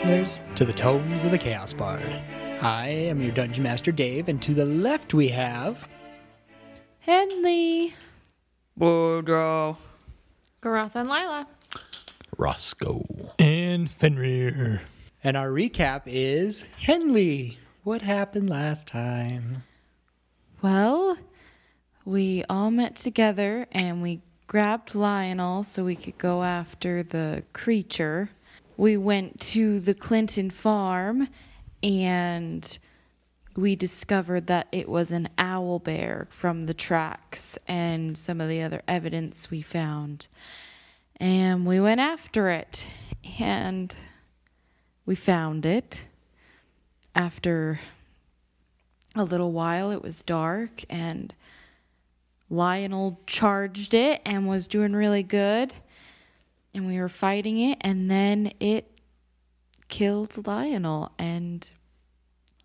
Welcome back, listeners, to the Tomes of the Chaos Bard. I am your Dungeon Master Dave, and to the left we have. Henley. Woodrow. Garoth, and Lila. Roscoe. And Fenrir. And our recap is Henley. What happened last time? Well, we all met together and we grabbed Lionel so we could go after the creature. We went to the Clinton farm and we discovered that it was an owl bear from the tracks and some of the other evidence we found. And we went after it and we found it. After a little while, it was dark and Lionel charged it and was doing really good. And we were fighting it, and then it killed Lionel and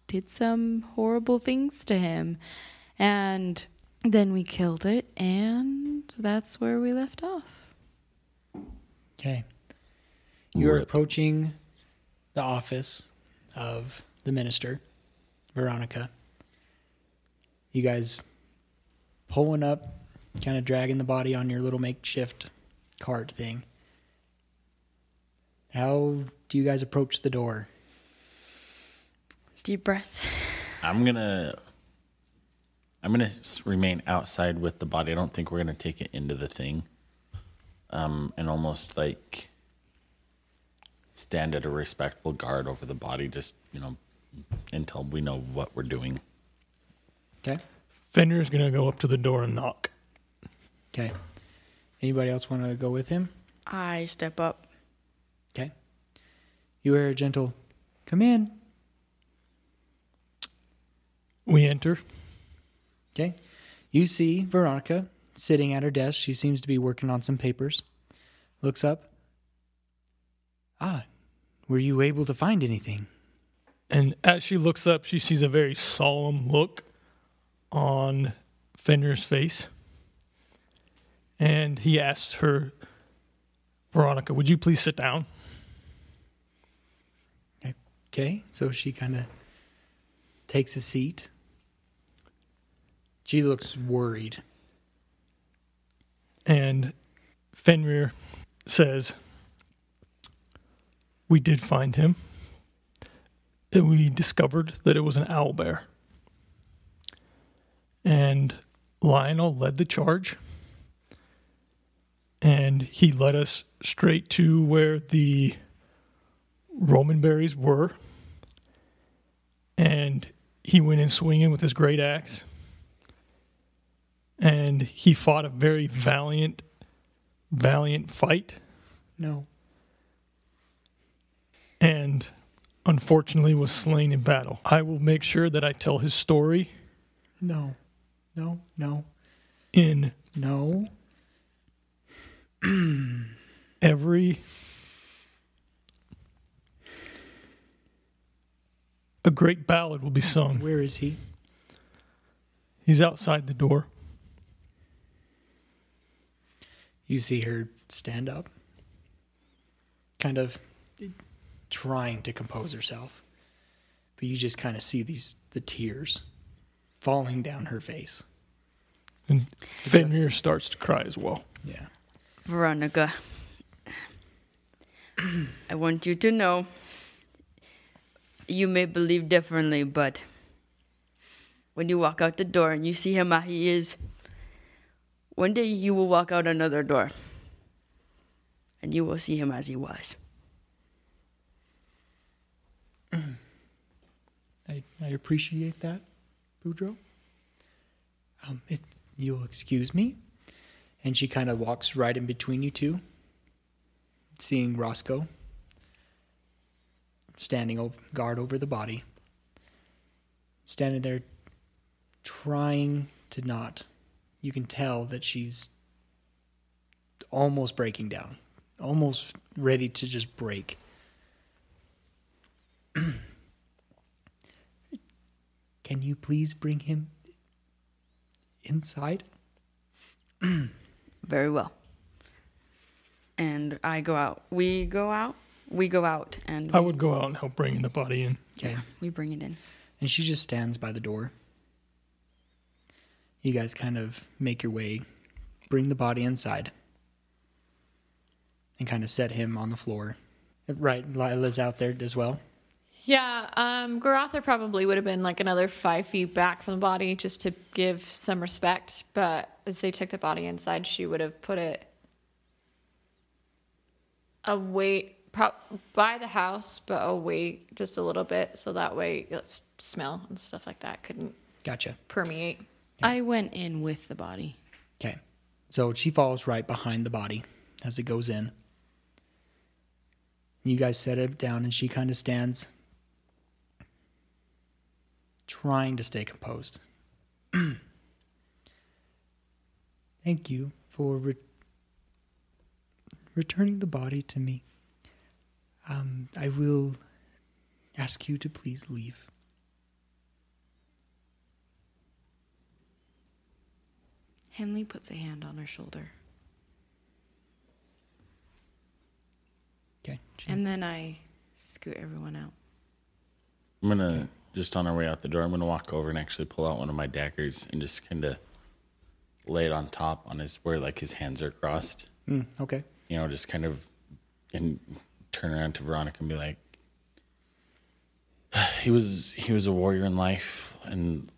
did some horrible things to him. And then we killed it, and that's where we left off. Okay. You're approaching the office of the minister, Veronica. You guys pulling up, kind of dragging the body on your little makeshift cart thing. How do you guys approach the door? Deep breath. I'm gonna. I'm gonna remain outside with the body. I don't think we're gonna take it into the thing. Um, and almost like stand at a respectful guard over the body, just you know, until we know what we're doing. Okay. Fenrir's gonna go up to the door and knock. Okay. Anybody else want to go with him? I step up. You hear a gentle, come in. We enter. Okay. You see Veronica sitting at her desk. She seems to be working on some papers. Looks up. Ah, were you able to find anything? And as she looks up, she sees a very solemn look on Fenrir's face. And he asks her, Veronica, would you please sit down? Okay, so she kind of takes a seat. She looks worried. And Fenrir says, We did find him. And we discovered that it was an owl bear. And Lionel led the charge. And he led us straight to where the Roman berries were. And he went in swinging with his great axe and he fought a very valiant, valiant fight. No. And unfortunately was slain in battle. I will make sure that I tell his story No. No. No. in No. every a great ballad will be sung. Where is he? He's outside the door. You see her stand up, kind of trying to compose herself. But you just kind of see these the tears falling down her face. And Fenrir starts to cry as well. Yeah. Veronica. I want you to know you may believe differently, but when you walk out the door and you see him how he is, one day you will walk out another door and you will see him as he was. I, I appreciate that, Boudreaux. Um, if you'll excuse me. And she kind of walks right in between you two, seeing Roscoe standing guard over the body, standing there trying to not. You can tell that she's almost breaking down, almost ready to just break. Can you please bring him inside? Very well. And I go out. We go out we go out and I we- would go out and help bringing the body in. Yeah, we bring it in. And she just stands by the door. You guys kind of make your way, bring the body inside, and kind of set him on the floor. Right, Lila's out there as well. Yeah, um, Garotha probably would have been like another five feet back from the body just to give some respect. But as they took the body inside, she would have put it away pro- by the house, but away just a little bit, so that way it's smell and stuff like that couldn't Gotcha. permeate. I went in with the body. Okay. So she falls right behind the body as it goes in. You guys set it down, and she kind of stands, trying to stay composed. Thank you for re- returning the body to me. Um, I will ask you to please leave. Henley puts a hand on her shoulder. Okay. She- And then I scoot everyone out. I'm gonna just on our way out the door. I'm gonna walk over and actually pull out one of my daggers and just kind of lay it on top on his where like his hands are crossed. Mm, okay. You know, just kind of and turn around to Veronica and be like, "He was he was a warrior in life, and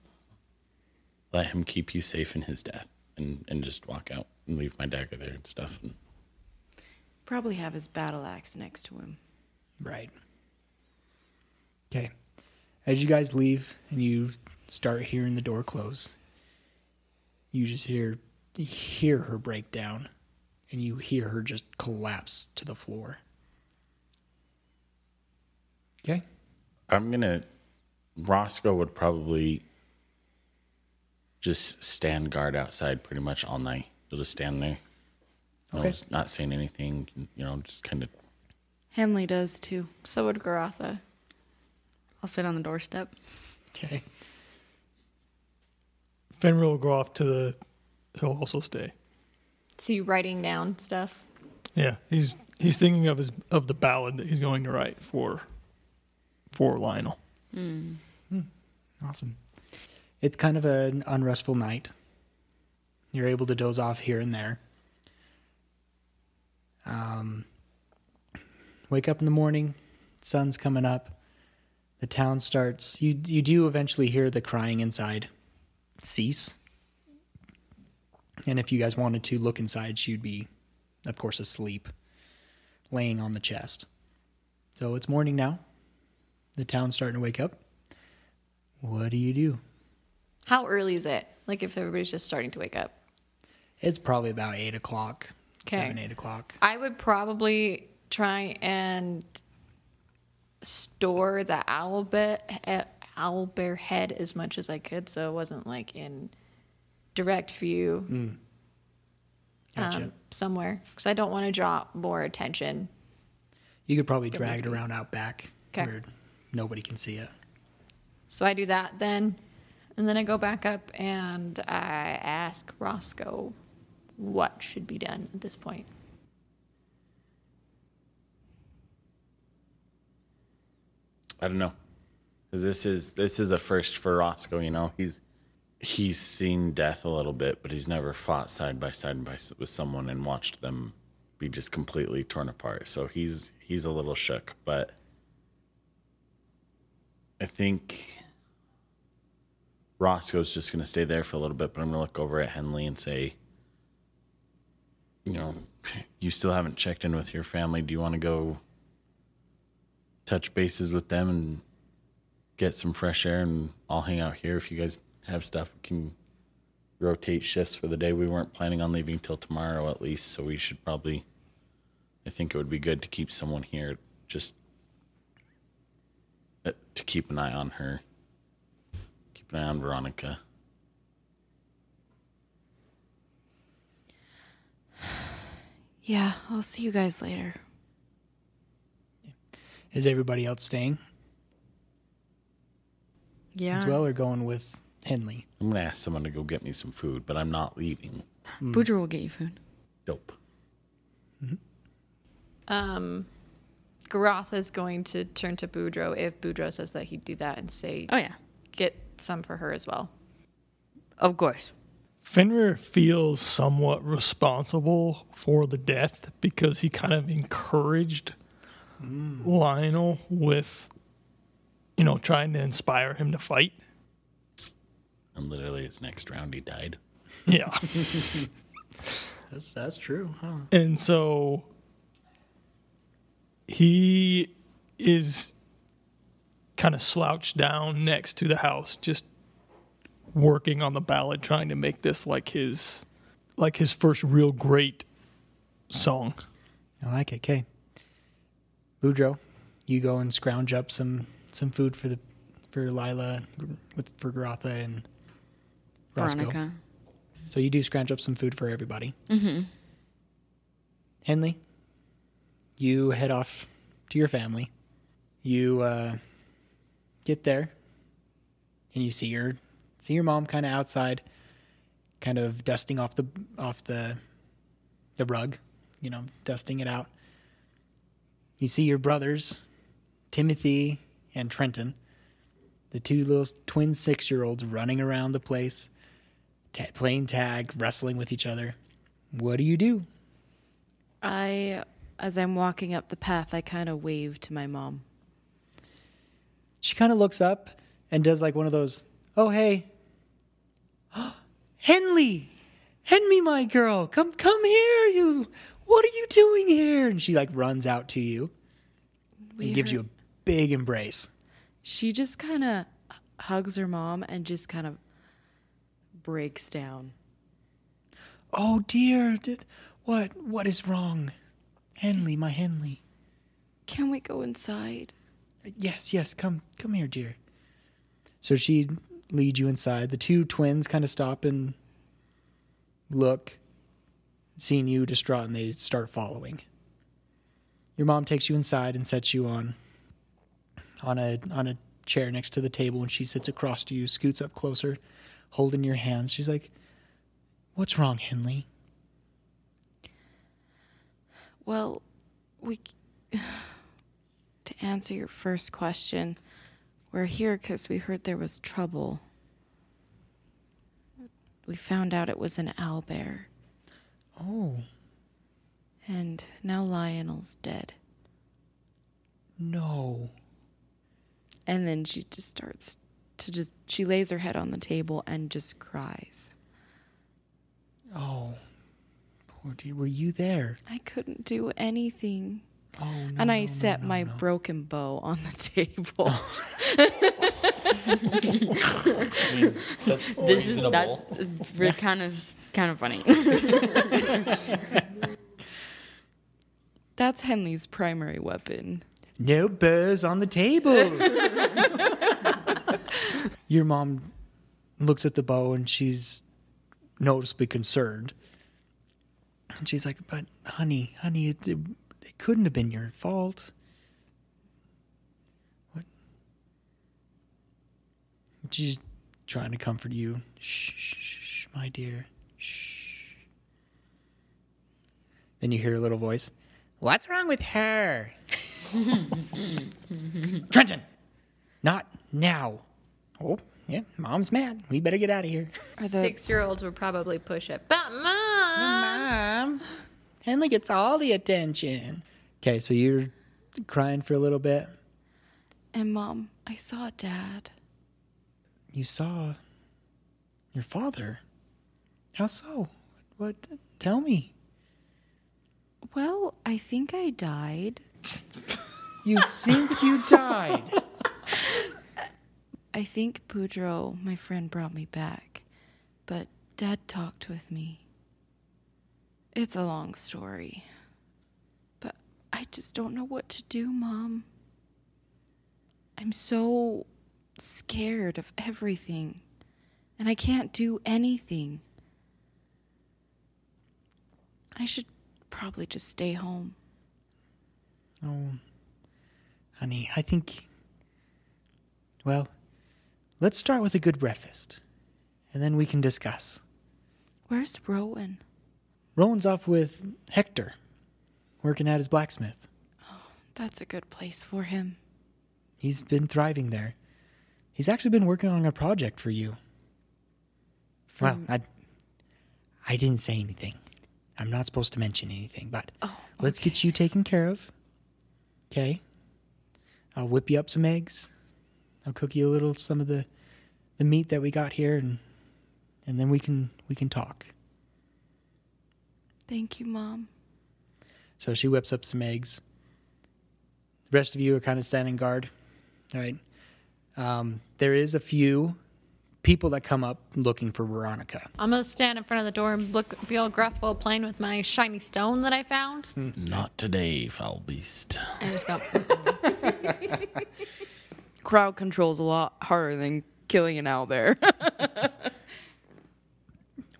let him keep you safe in his death." And and just walk out and leave my dagger there and stuff. And Probably have his battle axe next to him. Right. Okay. As you guys leave and you start hearing the door close, you just hear hear her break down and you hear her just collapse to the floor. Okay? I'm gonna. Roscoe would probably just stand guard outside pretty much all night. He'll just stand there, you know, Okay. just not saying anything. You know, just kind of. Henley does too. So would Garotha. I'll sit on the doorstep. Okay. Fenrir will go off to the. He'll also stay. See writing down stuff. Yeah, he's he's thinking of his of the ballad that he's going to write for for Lionel. Awesome. It's kind of an unrestful night. You're able to doze off here and there. Um, wake up in the morning, sun's coming up. The town starts. You you do eventually hear the crying inside cease. And if you guys wanted to look inside, she'd be, of course, asleep, laying on the chest. So it's morning now. The town's starting to wake up. What do you do? How early is it? Like if everybody's just starting to wake up. It's probably about eight o'clock, Okay. seven, eight o'clock. I would probably try and store the owl bear, owl bear head as much as I could, so it wasn't like in direct view Gotcha. um, somewhere, because I don't want to draw more attention. you could probably drag it around out back 'Kay. where nobody can see it. So I do that then, and then I go back up and I ask Roscoe what should be done at this point. I don't know, because this is this is a first for Roscoe. You know, he's he's seen death a little bit, but he's never fought side by side by, with someone and watched them be just completely torn apart. So he's he's a little shook, but I think Roscoe's just going to stay there for a little bit. But I'm going to look over at Henley and say, you know, you still haven't checked in with your family. Do you want to go touch bases with them and get some fresh air and I'll hang out here if you guys have stuff we can rotate shifts for the day we weren't planning on leaving till tomorrow at least so we should probably I think it would be good to keep someone here just Uh, to keep an eye on her keep an eye on Veronica Yeah, I'll see you guys later. Is everybody else staying Yeah. as well or going with Henley? I'm gonna ask someone to go get me some food but I'm not leaving hmm. Boudreaux will get you food. dope mm-hmm. Um, Garoth is going to turn to Boudreaux if Boudreaux says that he'd do that and say, Oh yeah, get some for her as well. of course. Fenrir feels somewhat responsible for the death because he kind of encouraged Lionel with, you know, trying to inspire him to fight. And literally, his next round, he died. Yeah. That's that's true, huh? And so he is kind of slouched down next to the house, just working on the ballad, trying to make this like his like his first real great song. I like it. Okay. Boudreaux, you go and scrounge up some some food for the for Lila with for Garotha and Roscoe. Veronica. So you do scrounge up some food for everybody. Mm-hmm. Henley, you head off to your family. You uh, get there, and you see your see your mom kind of outside, kind of dusting off the off the the rug, you know, dusting it out. You see your brothers, Timothy and Trenton, the two little twin six year olds running around the place ta- playing tag, wrestling with each other. What do you do? I, as I'm walking up the path, I kind of wave to my mom. She kind of looks up and does like one of those, oh, hey, Henley, Henley, my girl, come, come here, you, what are you doing here? And she like runs out to you and gives you a big embrace. She just kind of hugs her mom and just kind of breaks down. Oh dear, did, what, what is wrong? Henley, my Henley. Can we go inside? Yes, yes, come come here, dear. So she leads you inside. The two twins kind of stop and look, seeing you distraught, and they start following. Your mom takes you inside and sets you on on a on a chair next to the table, and she sits across to you, scoots up closer, holding your hands. She's like, "What's wrong, Henley?" Well, we. To answer your first question, we're here because we heard there was trouble. We found out it was an owlbear, Oh and now Lionel's dead. no! And then she just starts to just. She lays her head on the table and just cries. Oh, poor dear. Were you there? I couldn't do anything. Oh no! and I no, no, set no, my no. broken bow on the table. This is that kind of kind of funny. That's Henley's primary weapon. No buzz on the table. Your mom looks at the bow and she's noticeably concerned. And she's like, "But honey, honey, it, it, it couldn't have been your fault." What? She's trying to comfort you. Shh, shh, shh, shh, my dear. Shh. Then you hear a little voice. What's wrong with her? Trenton, not now. Oh, yeah, mom's mad. We better get out of here. Six year olds would probably push it. But mom, Mom, Henley gets all the attention. Okay, so you're crying for a little bit. And mom, I saw dad. You saw your father. How so? What? Tell me. Well, I think I died. You think you died? I think Boudreaux, my friend, brought me back. But dad talked with me. It's a long story. But I just don't know what to do, mom. I'm so scared of everything. And I can't do anything. I should probably just stay home. Oh, honey, I think. Well, let's start with a good breakfast, and then we can discuss. Where's Rowan? Rowan's off with Hector, working at his blacksmith. Oh, that's a good place for him. He's been thriving there. He's actually been working on a project for you. well, I, I didn't say anything. I'm not supposed to mention anything, but oh, let's get you taken care of. Okay. I'll whip you up some eggs. I'll cook you a little some of the the meat that we got here and and then we can we can talk. Thank you, Mom. So she whips up some eggs. The rest of you are kind of standing guard. All right. Um, there is a few people that come up looking for Veronica. I'm gonna stand in front of the door and look, be all gruff while playing with my shiny stone that I found. Not today, foul beast. And just go, Crowd control's a lot harder than killing an owlbear.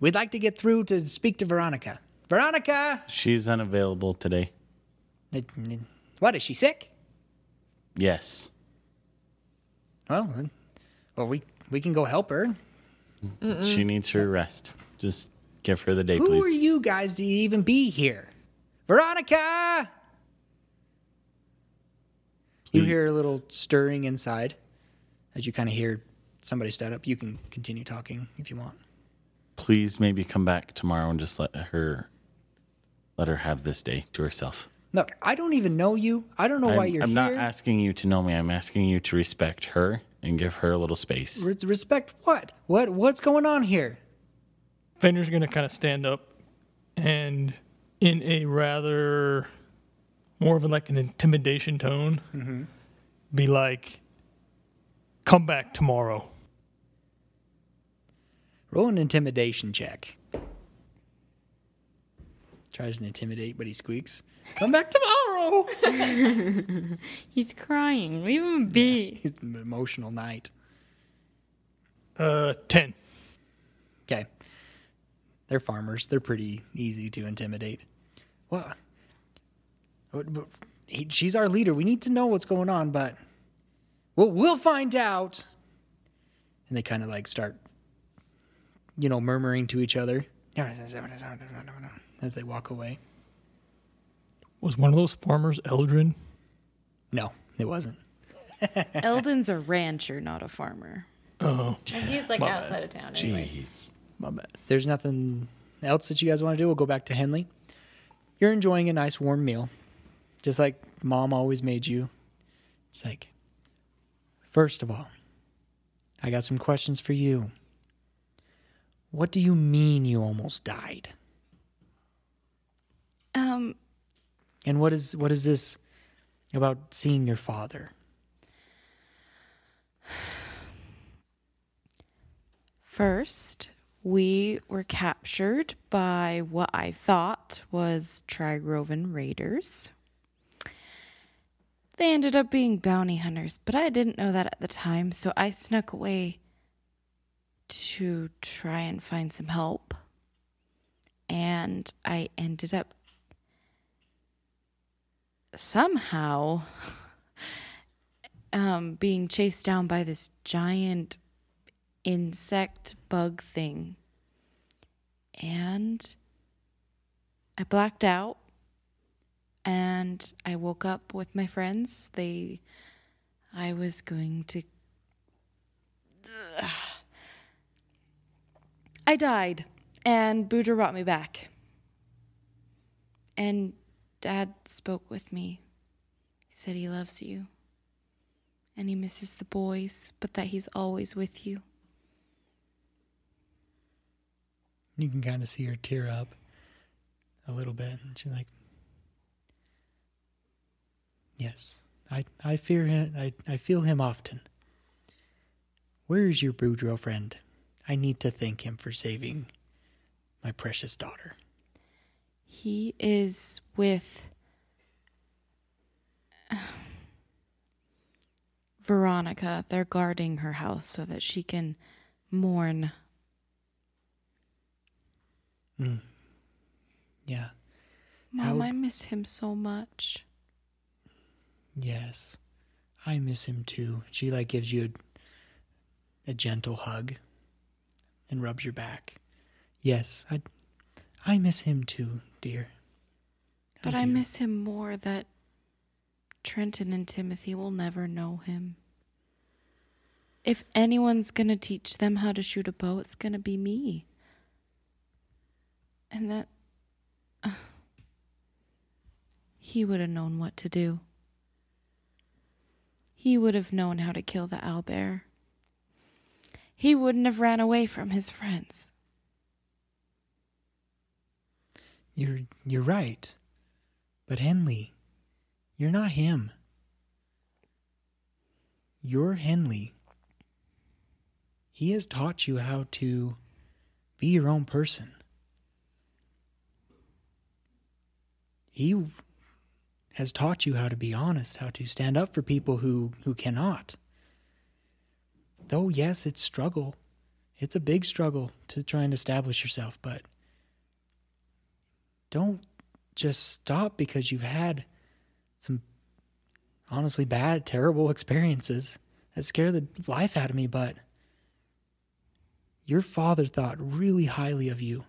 We'd like to get through to speak to Veronica. Veronica! She's unavailable today. What, is she sick? Yes. Well, then- well, we, we can go help her. She needs her rest. Just give her the day, Who please. are you guys to even be here? Veronica! You mm. hear a little stirring inside as you kind of hear somebody stand up. You can continue talking if you want. Please maybe come back tomorrow and just let her let her have this day to herself. Look, I don't even know you. I don't know why I'm, you're I'm here. not asking you to know me. I'm asking you to respect her and give her a little space. Res- respect what? What? What's going on here? Fenrir's going to kind of stand up and, in a rather more of like an intimidation tone, mm-hmm. be like, "Come back tomorrow." Roll an intimidation check. Tries to intimidate, but he squeaks. Come back tomorrow. He's crying. Leave him be. It's an emotional night. Uh, ten. Okay. They're farmers. They're pretty easy to intimidate. What? What- what- he- She's our leader. We need to know what's going on, but well, we'll find out. And they kind of like start, you know, murmuring to each other as they walk away. Was one of those farmers Eldrin? No, it wasn't. Eldon's a rancher, not a farmer. Oh, and he's like outside of town anyway. Jeez. my bad. If there's nothing else that you guys want to do, we'll go back to Henley. You're enjoying a nice warm meal, just like mom always made you. It's like, first of all, I got some questions for you. What do you mean you almost died? Um, And what is what is this about seeing your father? First, we were captured by what I thought was Trigroven raiders. They ended up being bounty hunters, but I didn't know that at the time, so I snuck away to try and find some help. And I ended up somehow um, being chased down by this giant insect bug thing. And I blacked out and I woke up with my friends. They I was going to I died and Boudreaux brought me back. And dad spoke with me. He said he loves you and he misses the boys, but that he's always with you. You can kind of see her tear up a little bit, and she's like, "Yes, I I fear him. I I feel him often. Where is your Boudreaux friend? I need to thank him for saving my precious daughter." He is with Veronica. They're guarding her house so that she can mourn. Mm. Yeah. Mom, How- I miss him so much. Yes, I miss him too. She like gives you a, a gentle hug and rubs your back. Yes, I I miss him too, dear. But I, do. miss him more that Trenton and Timothy will never know him. If anyone's going to teach them how to shoot a bow, it's going to be me. And that. uh, he would have known what to do. He would have known how to kill the owlbear. He wouldn't have ran away from his friends. You're you're right. But Henley, you're not him. You're Henley. He has taught you how to be your own person. He has taught you how to be honest, how to stand up for people who, who cannot. Though, yes, it's struggle. It's a big struggle to try and establish yourself, but don't just stop because you've had some honestly bad, terrible experiences that scare the life out of me, but your father thought really highly of you.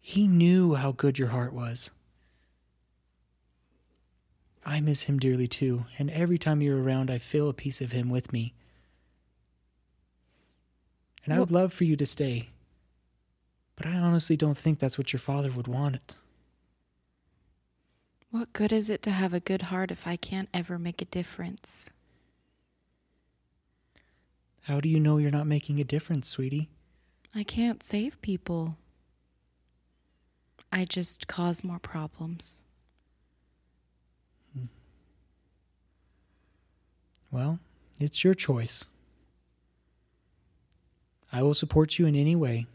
He knew how good your heart was. I miss him dearly too, and every time you're around, I feel a piece of him with me. And I would love for you to stay, but I honestly don't think that's what your father would want it. What good is it to have a good heart if I can't ever make a difference? How do you know you're not making a difference, sweetie? I can't save people. I just cause more problems. Hmm. Well, it's your choice. I will support you in any way.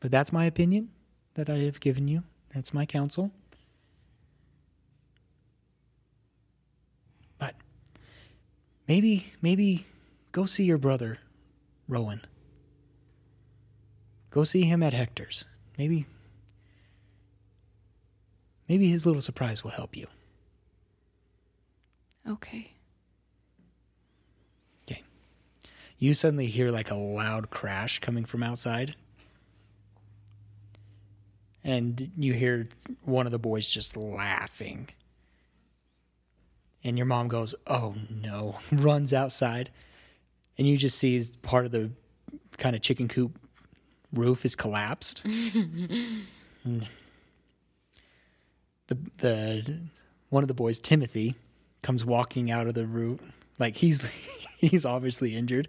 But that's my opinion that I have given you. That's my counsel. But maybe, maybe go see your brother, Rowan. Go see him at Hector's. Maybe, maybe his little surprise will help you. Okay. Okay. You suddenly hear like a loud crash coming from outside. And you hear one of the boys just laughing. And your mom goes, Oh no, runs outside. And you just see part of the kind of chicken coop roof is collapsed. And the the one of the boys, Timothy, comes walking out of the roof. Like he's he's obviously injured,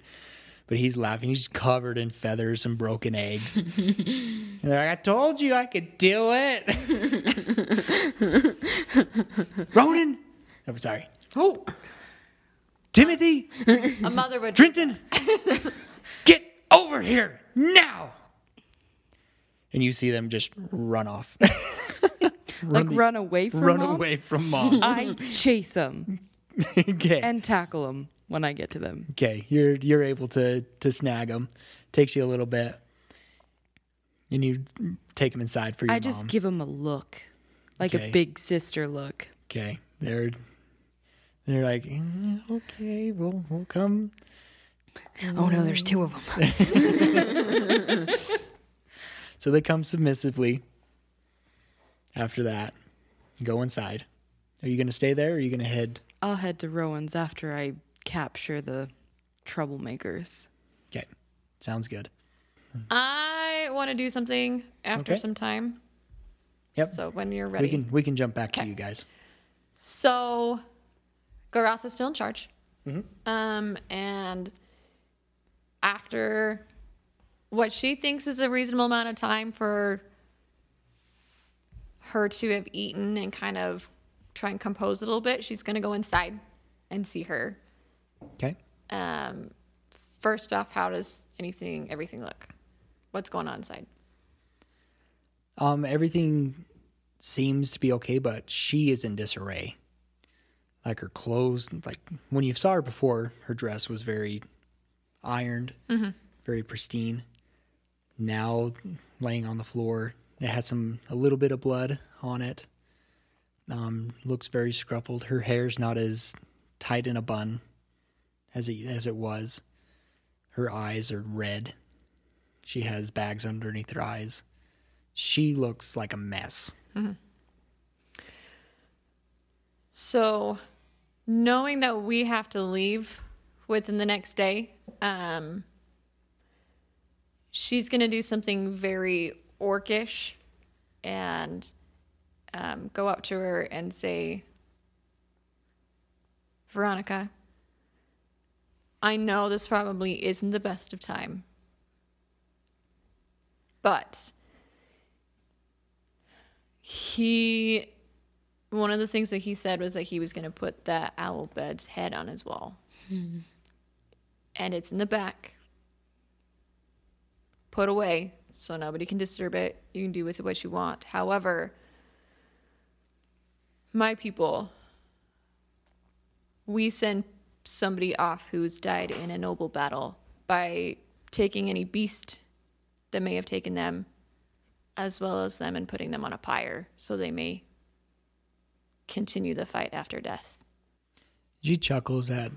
but he's laughing. He's covered in feathers and broken eggs. and they're like, I told you I could do it. Ronan. I'm oh, sorry. Oh, Timothy, a mother would. Trenton, get over here now. And you see them just run off. Like the- run away from mom. run mom? away from mom. I chase them okay. and tackle them when I get to them. Okay, you're you're able to to snag them. Takes you a little bit, and you take them inside for your I just mom. give them a look, like Okay. a big sister look. okay, they're they're like, "Mm, okay, we'll we'll come. Oh no, there's two of them. So they come submissively. After that, go inside. Are you gonna stay there? or Are you gonna head? I'll head to Rowan's after I capture the troublemakers. Okay, sounds good. I want to do something after Okay. some time. Yep, So when you're ready. we can we can jump back to Okay. you guys. So, Garath is still in charge. Um, and after what she thinks is a reasonable amount of time for her to have eaten and kind of try and compose a little bit, she's going to go inside and see her. Okay. Um, first off, how does anything, everything look? What's going on inside? Um, everything seems to be okay, but she is in disarray. Like her clothes, like when you saw her before, her dress was very ironed, very pristine. Now, laying on the floor, it has some a little bit of blood on it. Um, looks very scruffled. Her hair's not as tight in a bun as it as it was. Her eyes are red. She has bags underneath her eyes she looks like a mess. So, knowing that we have to leave within the next day, um, she's going to do something very orcish and um, go up to her and say, Veronica, I know this probably isn't the best of time, but he one of the things that he said was that he was going to put that owl bear's head on his wall. Hmm. And it's in the back. Put away so nobody can disturb it. You can do with it what you want. However, my people, we send somebody off who's died in a noble battle by taking any beast that may have taken them, as well as them, and putting them on a pyre so they may continue the fight after death. She chuckles at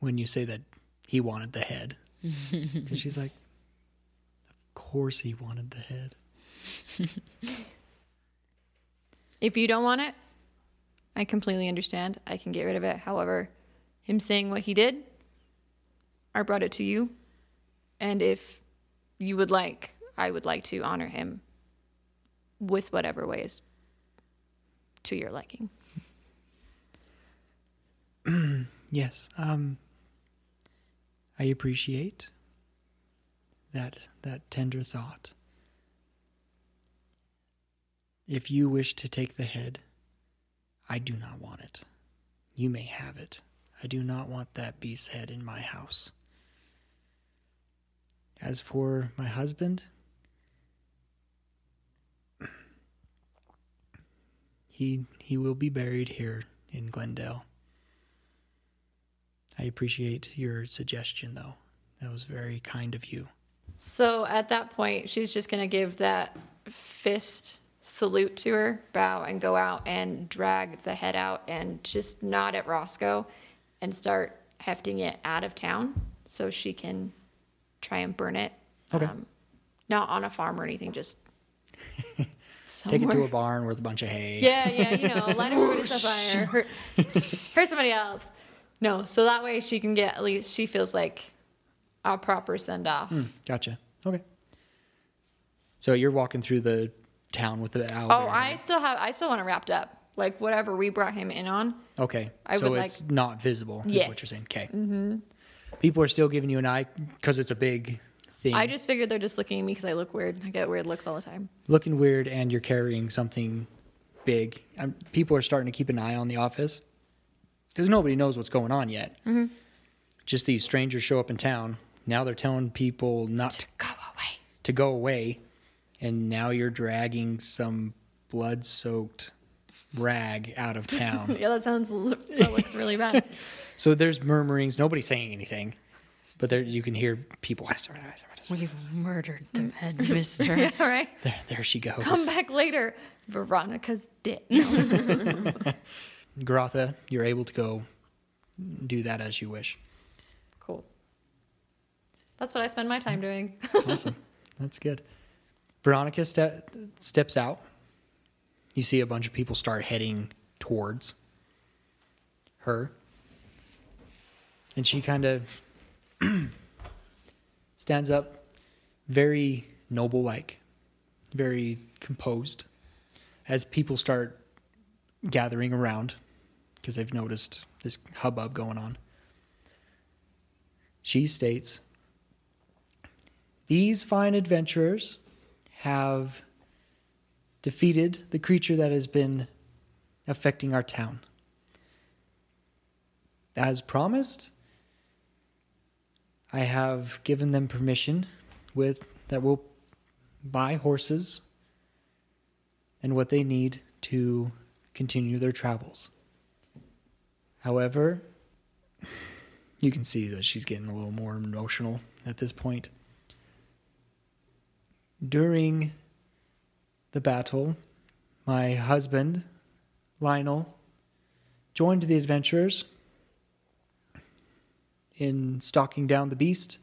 when you say that he wanted the head. Because she's like, of course he wanted the head. If you don't want it, I completely understand. I can get rid of it. However, him saying what he did, I brought it to you. And if you would like, I would like to honor him with whatever ways to your liking. Yes. Um I appreciate that that tender thought. If you wish to take the head, I do not want it. You may have it. I do not want that beast's head in my house. As for my husband, he he will be buried here in Glendale. I appreciate your suggestion, though. That was very kind of you. So at that point, she's just going to give that fist salute to her, bow, and go out and drag the head out and just nod at Roscoe and start hefting it out of town so she can try and burn it. Okay. Um, not on a farm or anything, just Take it to a barn with a bunch of hay. Yeah, yeah, you know, light everybody on fire, oh, hurt, hurt somebody else. No, so that way she can get at least she feels like a proper send off. Hmm, gotcha. Okay. So you're walking through the town with the owl. Oh, bear. I still have. I still want to wrap it wrapped up. Like whatever we brought him in on. Okay. I so would it's not visible, is what you're saying. Okay. Mm-hmm. People are still giving you an eye because it's a big thing. I just figured they're just looking at me because I look weird. I get weird looks all the time. Looking weird, and you're carrying something big. Um people are starting to keep an eye on the office because nobody knows what's going on yet. Mm-hmm. Just these strangers show up in town. Now they're telling people not to Go away. to go away, and now you're dragging some blood-soaked rag out of town. Yeah, that sounds. That looks really bad. so there's murmurings. Nobody's saying anything, but there you can hear people. We've murdered the mm. head mister. yeah, right. There, there she goes. Come back later. Veronica's dead. Garotha, you're able to go do that as you wish. cool. That's what I spend my time doing. Awesome. That's good. Veronica ste- steps out. You see a bunch of people start heading towards her. And she kind of stands up, very noble like, very composed, as people start gathering around because they've noticed this hubbub going on. She states, these fine adventurers have defeated the creature that has been affecting our town. As promised, I have given them permission with that will buy horses and what they need to continue their travels. However, you can see that she's getting a little more emotional at this point during the battle, my husband, Lionel, joined the adventurers in stalking down the beast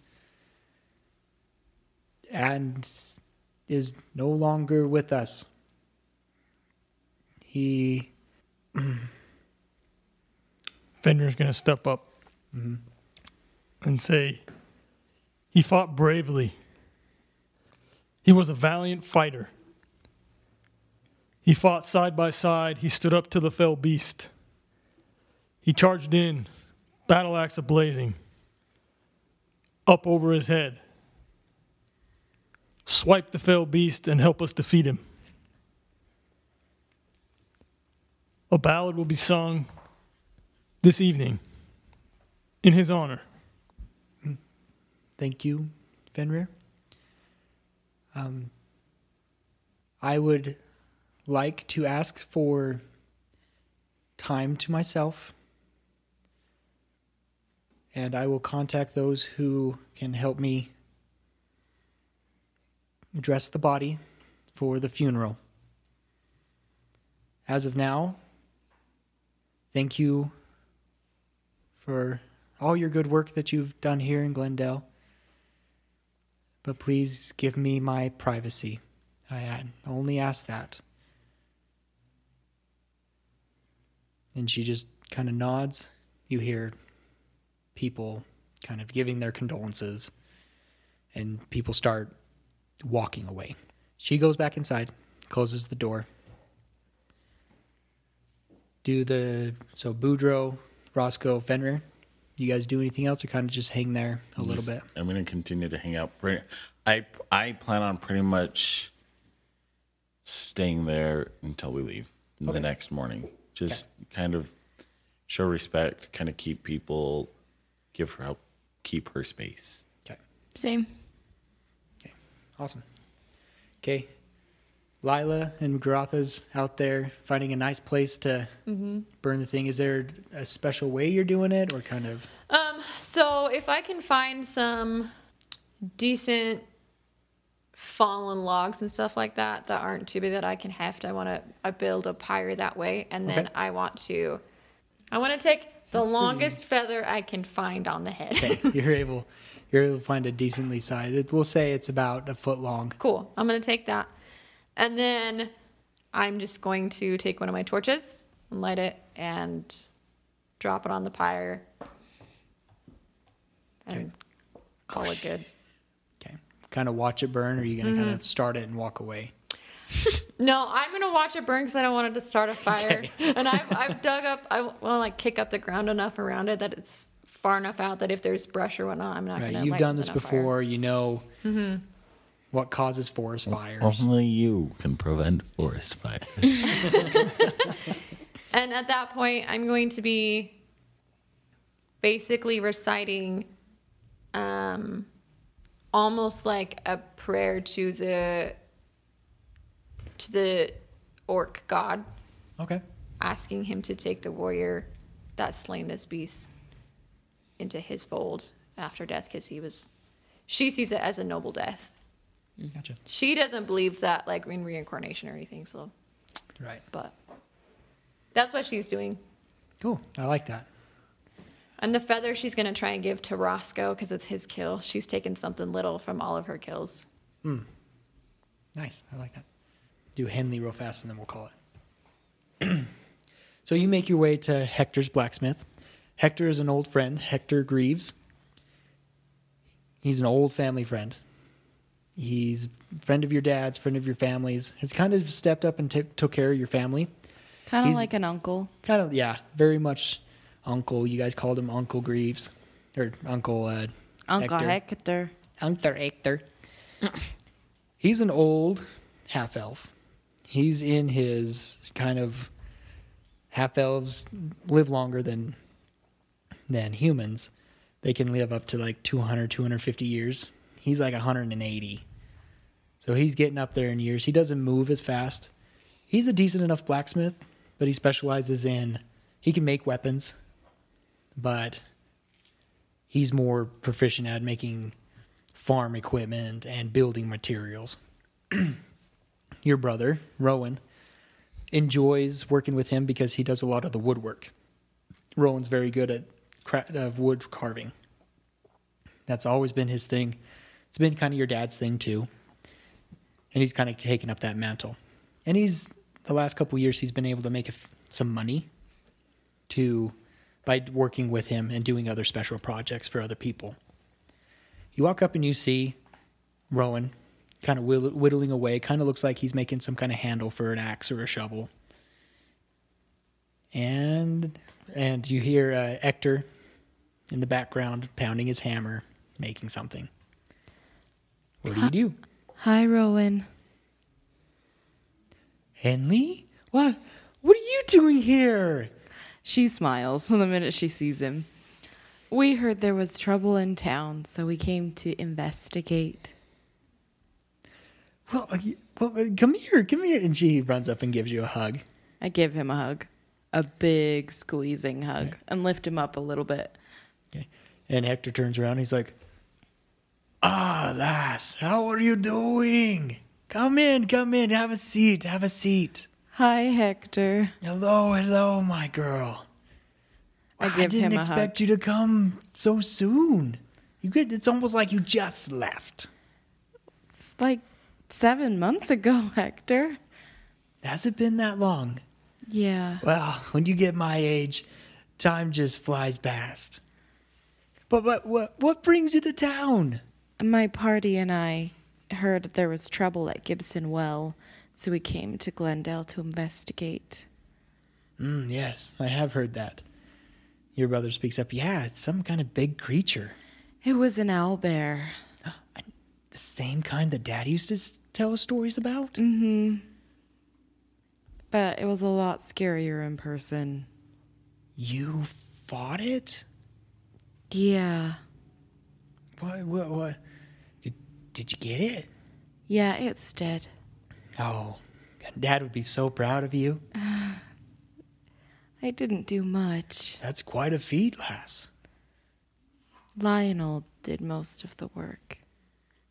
and is no longer with us. He Fenrir's going to step up mm-hmm. and say, He fought bravely. He was a valiant fighter. He fought side by side. He stood up to the fell beast. He charged in, battle axe ablazing, up over his head. Swipe the fell beast and help us defeat him. A ballad will be sung this evening in his honor. Thank you, Fenrir. Um, I would like to ask for time to myself, and I will contact those who can help me dress the body for the funeral. As of now, thank you for all your good work that you've done here in Glendale. But please give me my privacy. I only ask that. And she just kind of nods. You hear people kind of giving their condolences, and people start walking away. She goes back inside, closes the door. Do the so Boudreaux, Roscoe, Fenrir. You guys do anything else, or kind of just hang there a little bit? I'm going to continue to hang out. I I plan on pretty much staying there until we leave the next morning. Just kind of show respect, kind of keep people, give her help, keep her space. Okay. Same. Okay. Awesome. Okay. Lila and Garotha's out there finding a nice place to burn the thing. Is there a special way you're doing it or kind of Um, so if I can find some decent fallen logs and stuff like that that aren't too big that I can heft, I want to I build a pyre that way, and then Okay. I want to, I want to take the longest feather I can find on the head. okay, you're able you're able to find a decently sized it, we'll say it's about a foot long. Cool. I'm gonna take that, and then I'm just going to take one of my torches and light it and drop it on the pyre, and call it good. Okay. Kind of watch it burn or are you gonna kind of start it and walk away? No, I'm gonna watch it burn because I don't want it to start a fire. And I've, I've dug up. I want to like kick up the ground enough around it that it's far enough out that if there's brush or whatnot, I'm not Right. gonna. You've done this something on fire. before, you know what causes forest fires. Only you can prevent forest fires. And at that point, I'm going to be basically reciting um, almost like a prayer to the to the orc god, Okay. asking him to take the warrior that slain this beast into his fold after death, because he was. She sees it as a noble death. Mm, gotcha. She doesn't believe that like in reincarnation or anything. So, Right. but that's what she's doing. Cool. I like that. And the feather she's going to try and give to Roscoe because it's his kill. She's taken something little from all of her kills. Hmm. Nice. I like that. Do Henley real fast and then we'll call it. so you make your way to Hector's blacksmith. Hector is an old friend, Hector Greaves. He's an old family friend. He's friend of your dad's, friend of your family's. Has kind of stepped up and took took care of your family. Kind of like an uncle. Kind of, yeah, very much uncle. You guys called him Uncle Greaves. Or Uncle uh, Uncle Hector. Hector. Uncle Hector. He's an old half elf. He's in his kind of half elves live longer than than humans. They can live up to like 200, 250 years. He's like 180. So he's getting up there in years. He doesn't move as fast. He's a decent enough blacksmith, but he specializes in he can make weapons, but he's more proficient at making farm equipment and building materials. Your brother, Rowan, enjoys working with him because he does a lot of the woodwork. Rowan's very good at cra- wood carving. That's always been his thing. It's been kind of your dad's thing too. And he's kind of taken up that mantle. And he's the last couple years he's been able to make some money to by working with him and doing other special projects for other people. You walk up and you see Rowan kind of whittling away. Kind of looks like he's making some kind of handle for an axe or a shovel. And and you hear uh, Hector in the background pounding his hammer, making something. What do you do? Hi, Rowan. Henley? What? What are you doing here? She smiles the minute she sees him. We heard there was trouble in town, so we came to investigate. Well, uh, well, uh, come here, come here. And she runs up and gives you a hug. I give him a hug, a big squeezing hug, and lift him up a little bit. Okay. And Hector turns around. He's like, Ah, lass, how are you doing? Come in, come in. Have a seat, have a seat. Hi, Hector. Hello, hello, my girl. I I didn't him a expect you to come so soon. You could, it's almost like you just left. It's like seven months ago, Hector. Has it been that long? Yeah. Well, when you get my age, time just flies past. But but what what brings you to town? My party and I heard there was trouble at Gibson Well, so we came to Glendale to investigate. Mm, yes, I have heard that. Your brother speaks up. Yeah, it's some kind of big creature. It was an owl bear. The same kind that Dad used to tell us stories about? Mhm. But it was a lot scarier in person. You fought it? Yeah. What, what, what? Did, did you get it? Yeah, it's dead. Oh, Dad would be so proud of you. I didn't do much. That's quite a feat, lass. Lionel did most of the work.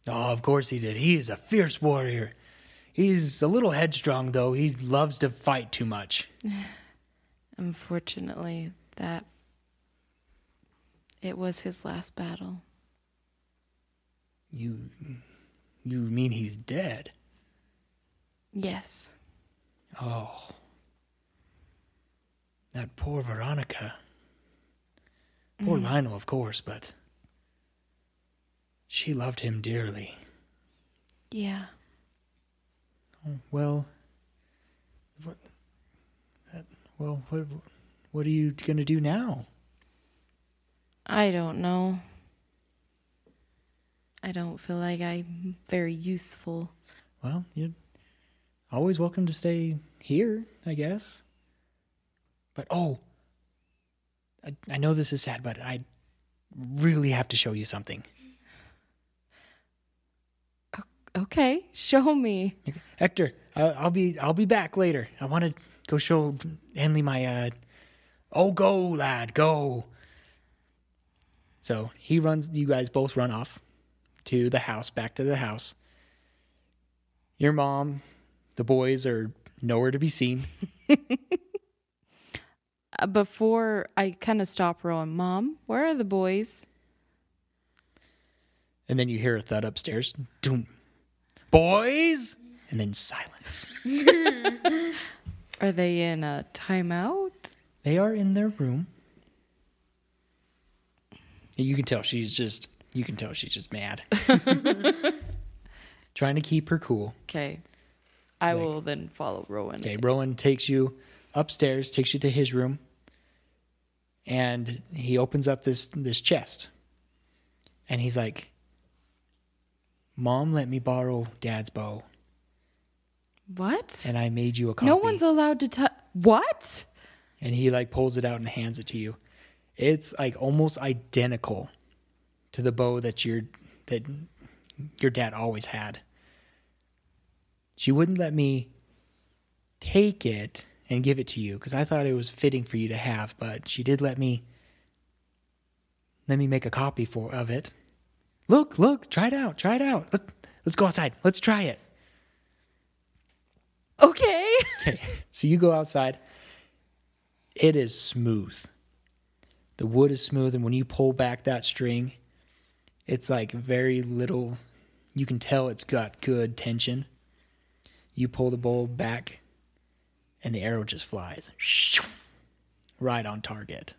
Oh, of course he did. He is a fierce warrior. He's a little headstrong, though. He loves to fight too much. Unfortunately, that it was his last battle. You, you mean he's dead? Yes. Oh, that poor Veronica. Poor mm. Lionel, of course, but she loved him dearly. Yeah. Oh, well, what? That, well, what? What are you gonna do now? I don't know. I don't feel like I'm very useful. Well, you're always welcome to stay here, I guess. But oh, I, I know this is sad, but I really have to show you something. Okay, show me. Okay. Hector, uh, I'll be I'll be back later. I want to go show Henley my. Uh, oh, go lad, go. So he runs. You guys both run off to the house, back to the house. Your mom, the boys are nowhere to be seen. Uh, before I kind of stop Rowan, Mom, where are the boys? And then you hear a thud upstairs. Doom. Boys! And then silence. Are they in a timeout? They are in their room. You can tell she's just you can tell she's just mad. Trying to keep her cool. Okay. I will then follow Rowan. Okay, Rowan takes you upstairs, takes you to his room, and he opens up this this chest. And he's like, Mom let me borrow Dad's bow, What? and I made you a copy. No one's allowed to touch. What? and he like pulls it out and hands it to you. It's like almost identical to the bow that your that your dad always had. She wouldn't let me take it and give it to you because I thought it was fitting for you to have, but she did let me let me make a copy for of it. Look, look, try it out, try it out. Let, let's go outside. Let's try it. Okay. Okay, so you go outside. It is smooth. The wood is smooth, and when you pull back that string, it's like very little. You can tell it's got good tension. You pull the bowl back, and the arrow just flies right on target.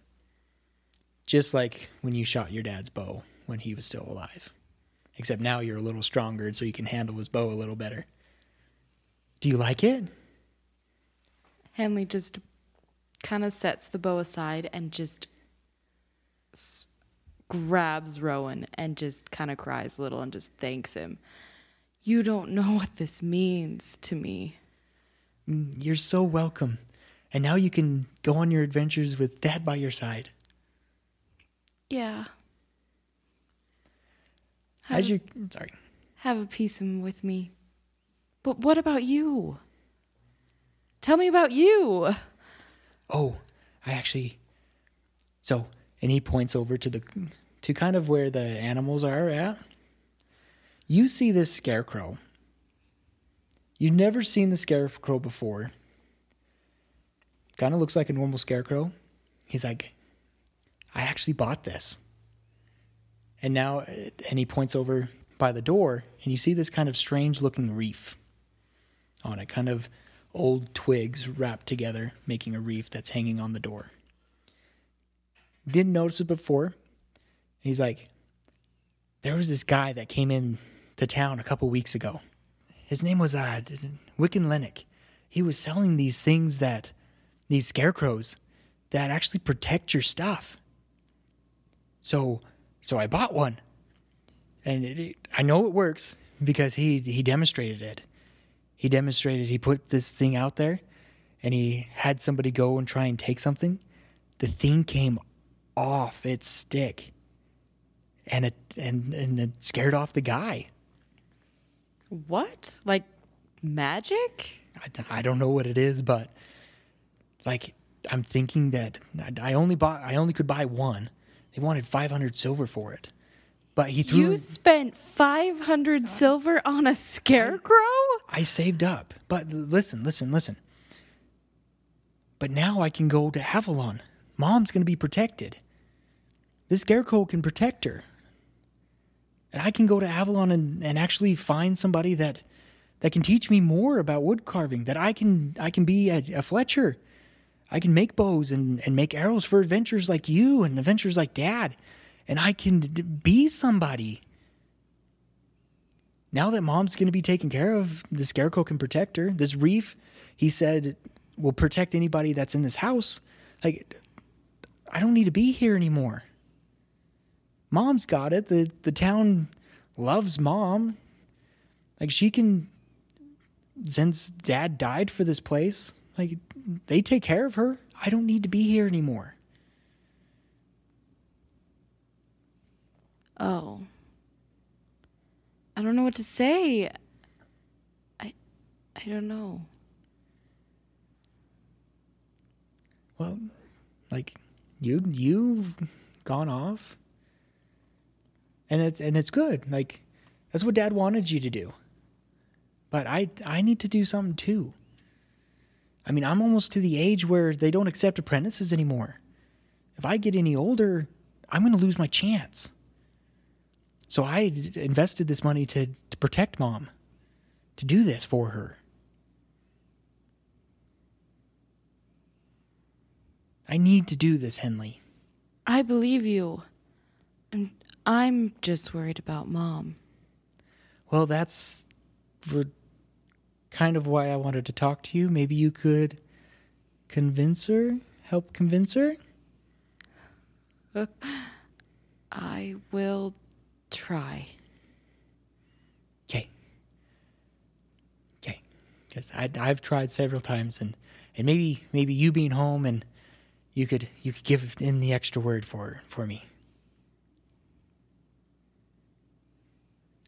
Just like when you shot your dad's bow when he was still alive. Except now you're a little stronger, so you can handle his bow a little better. Do you like it? Henley just kind of sets the bow aside and just s- grabs Rowan and just kind of cries a little and just thanks him. You don't know what this means to me. Mm, you're so welcome. And now you can go on your adventures with dad by your side. Yeah. As you sorry. Have a piece of him with me. But what about you? Tell me about you. Oh, I actually so and he points over to the to kind of where the animals are at. You see this scarecrow. You've never seen the scarecrow before. Kind of looks like a normal scarecrow. He's like, I actually bought this. And now, uh, and he points over by the door, and you see this kind of strange looking reef on it, kind of old twigs wrapped together, making a reef that's hanging on the door. Didn't notice it before. He's like, there was this guy that came in to town a couple weeks ago. His name was uh, Wiccan Lennox. He was selling these things that, these scarecrows, that actually protect your stuff. So, so I bought one, and it, it, I know it works because he he demonstrated it. He demonstrated he put this thing out there, and he had somebody go and try and take something. The thing came off its stick, and it and and it scared off the guy. What? Like magic? I, I don't know what it is, but like I'm thinking that I- I only bought I only could buy one. They wanted 500 silver for it, but he threw. You spent 500 silver on a scarecrow? I saved up, but listen, listen, listen. But now I can go to Avalon. Mom's going to be protected. This scarecrow can protect her. And I can go to Avalon and, and actually find somebody that that can teach me more about wood carving. That I can I can be a, a Fletcher. I can make bows and, and make arrows for adventures like you and adventures like Dad. And I can d- be somebody. Now that mom's going to be taken care of, the scarecrow can protect her. This reef, he said, will protect anybody that's in this house. Like, I don't need to be here anymore. Mom's got it. The the town loves mom. Like she can since dad died for this place, like they take care of her. I don't need to be here anymore. Oh. I don't know what to say. I I don't know. Well, like you you've gone off. And it's and it's good. Like that's what dad wanted you to do. But I I need to do something too. I mean, I'm almost to the age where they don't accept apprentices anymore. If I get any older, I'm going to lose my chance. So I invested this money to, to protect mom, to do this for her. I need to do this, Henley. I believe you. And I'm just worried about mom. Well, that's kind of why I wanted to talk to you. Maybe you could convince her, help convince her. I will try. Okay. Okay. Because I've tried several times, and and maybe maybe you being home and you could you could give in the extra word for for me.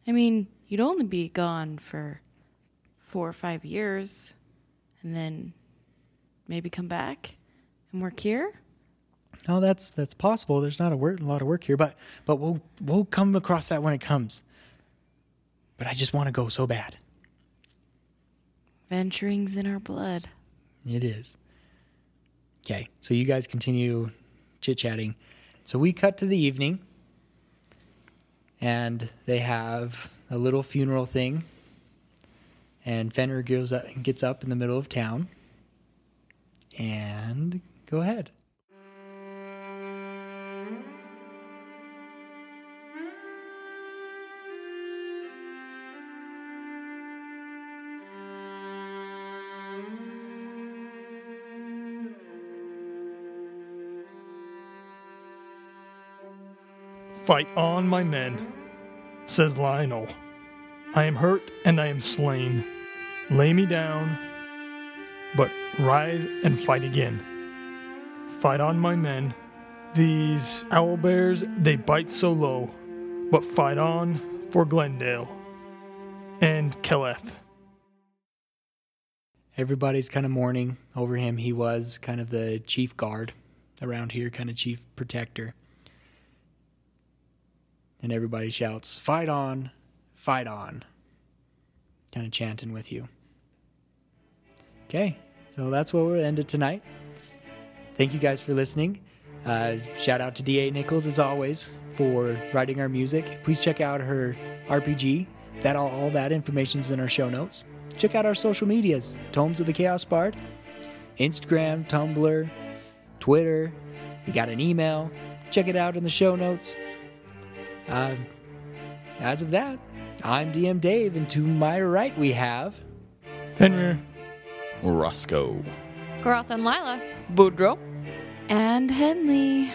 I mean, you'd only be gone for four or five years and then maybe come back and work here. No, that's that's possible. There's not a, word, a lot of work here, but but we'll we'll come across that when it comes. But I just want to go so bad. Venturing's in our blood. It is. Okay, so you guys continue chit chatting. So we cut to the evening, and they have a little funeral thing. And Fenrir goes up, and gets up in the middle of town, And go ahead. Fight on, my men, says Lionel. I am hurt and I am slain. Lay me down, but rise and fight again. Fight on, my men. These owl bears, they bite so low, but fight on for Glendale and Keleth. Everybody's kind of mourning over him. He was kind of the chief guard around here, kind of chief protector. And everybody shouts, Fight on, fight on. Kind of chanting with you. Okay, so that's where we'll end it tonight. Thank you guys for listening. Uh, shout out to D.A. Nichols, as always, for writing our music. Please check out her RPG. That all, all that information is in our show notes. Check out our social medias Tomes of the Chaos Bard, Instagram, Tumblr, Twitter. We got an email. Check it out in the show notes. Uh, as of that, I'm DM Dave, and to my right we have. Fenrir. Roscoe. Garoth and Lila. Boudreaux. And Henley.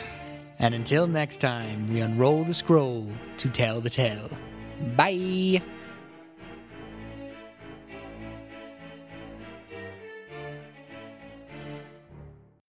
And until next time, we unroll the scroll to tell the tale. Bye!